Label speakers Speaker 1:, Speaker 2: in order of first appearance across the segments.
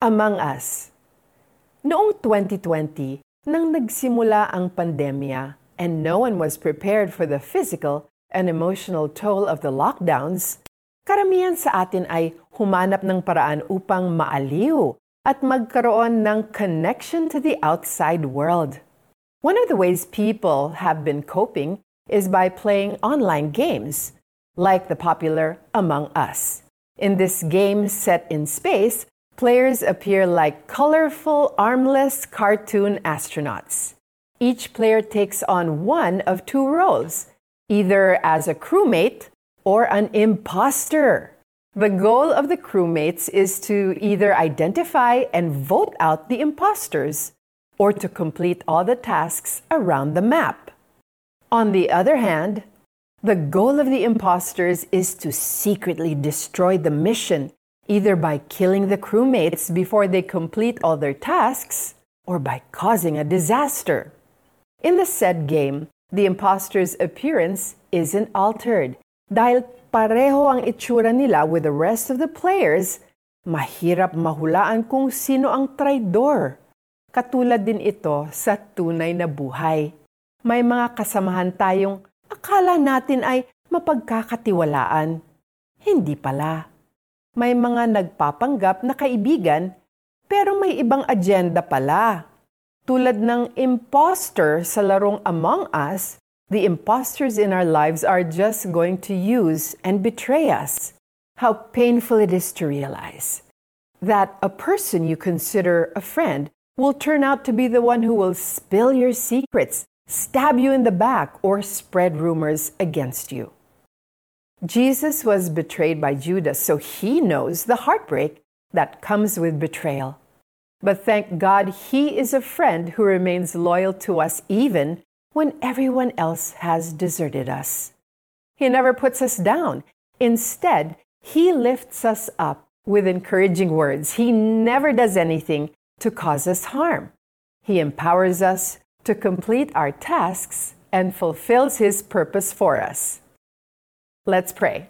Speaker 1: Among Us Noong 2020, nang nagsimula ang pandemya and no one was prepared for the physical and emotional toll of the lockdowns, karamihan sa atin ay humanap ng paraan upang maaliw at magkaroon ng connection to the outside world. One of the ways people have been coping is by playing online games, like the popular Among Us. In this game set in space, players appear like colorful, armless cartoon astronauts. Each player takes on one of two roles, either as a crewmate or an imposter. The goal of the crewmates is to either identify and vote out the imposters or to complete all the tasks around the map. On the other hand, the goal of the imposters is to secretly destroy the mission either by killing the crewmates before they complete all their tasks or by causing a disaster. In the said game, the imposter's appearance isn't altered. Dahil pareho ang itsura nila with the rest of the players, mahirap mahulaan kung sino ang traidor. Katulad din ito sa tunay na buhay. May mga kasamahan tayong akala natin ay mapagkakatiwalaan. Hindi pala may mga nagpapanggap na kaibigan pero may ibang agenda pala. Tulad ng imposter sa larong Among Us, the imposters in our lives are just going to use and betray us. How painful it is to realize that a person you consider a friend will turn out to be the one who will spill your secrets, stab you in the back, or spread rumors against you. Jesus was betrayed by Judas, so he knows the heartbreak that comes with betrayal. But thank God he is a friend who remains loyal to us even when everyone else has deserted us. He never puts us down. Instead, he lifts us up with encouraging words. He never does anything to cause us harm. He empowers us to complete our tasks and fulfills his purpose for us. Let's pray.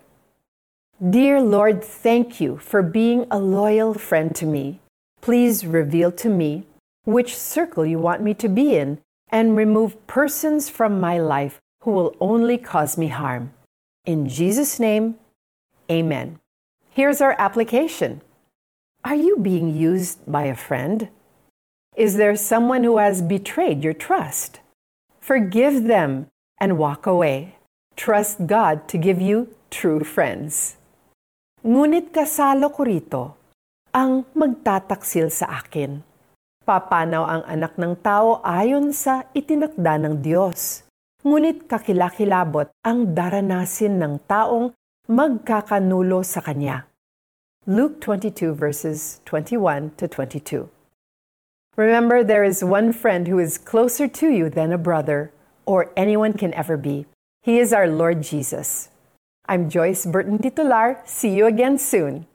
Speaker 1: Dear Lord, thank you for being a loyal friend to me. Please reveal to me which circle you want me to be in and remove persons from my life who will only cause me harm. In Jesus' name, amen. Here's our application Are you being used by a friend? Is there someone who has betrayed your trust? Forgive them and walk away. Trust God to give you true friends. Ngunit kasalo ko rito ang magtataksil sa akin. Papanaw ang anak ng tao ayon sa itinakda ng Diyos. Ngunit kakilakilabot ang daranasin ng taong magkakanulo sa Kanya. Luke 22 verses 21 to 22. Remember, there is one friend who is closer to you than a brother or anyone can ever be. He is our Lord Jesus. I'm Joyce Burton Titular. See you again soon.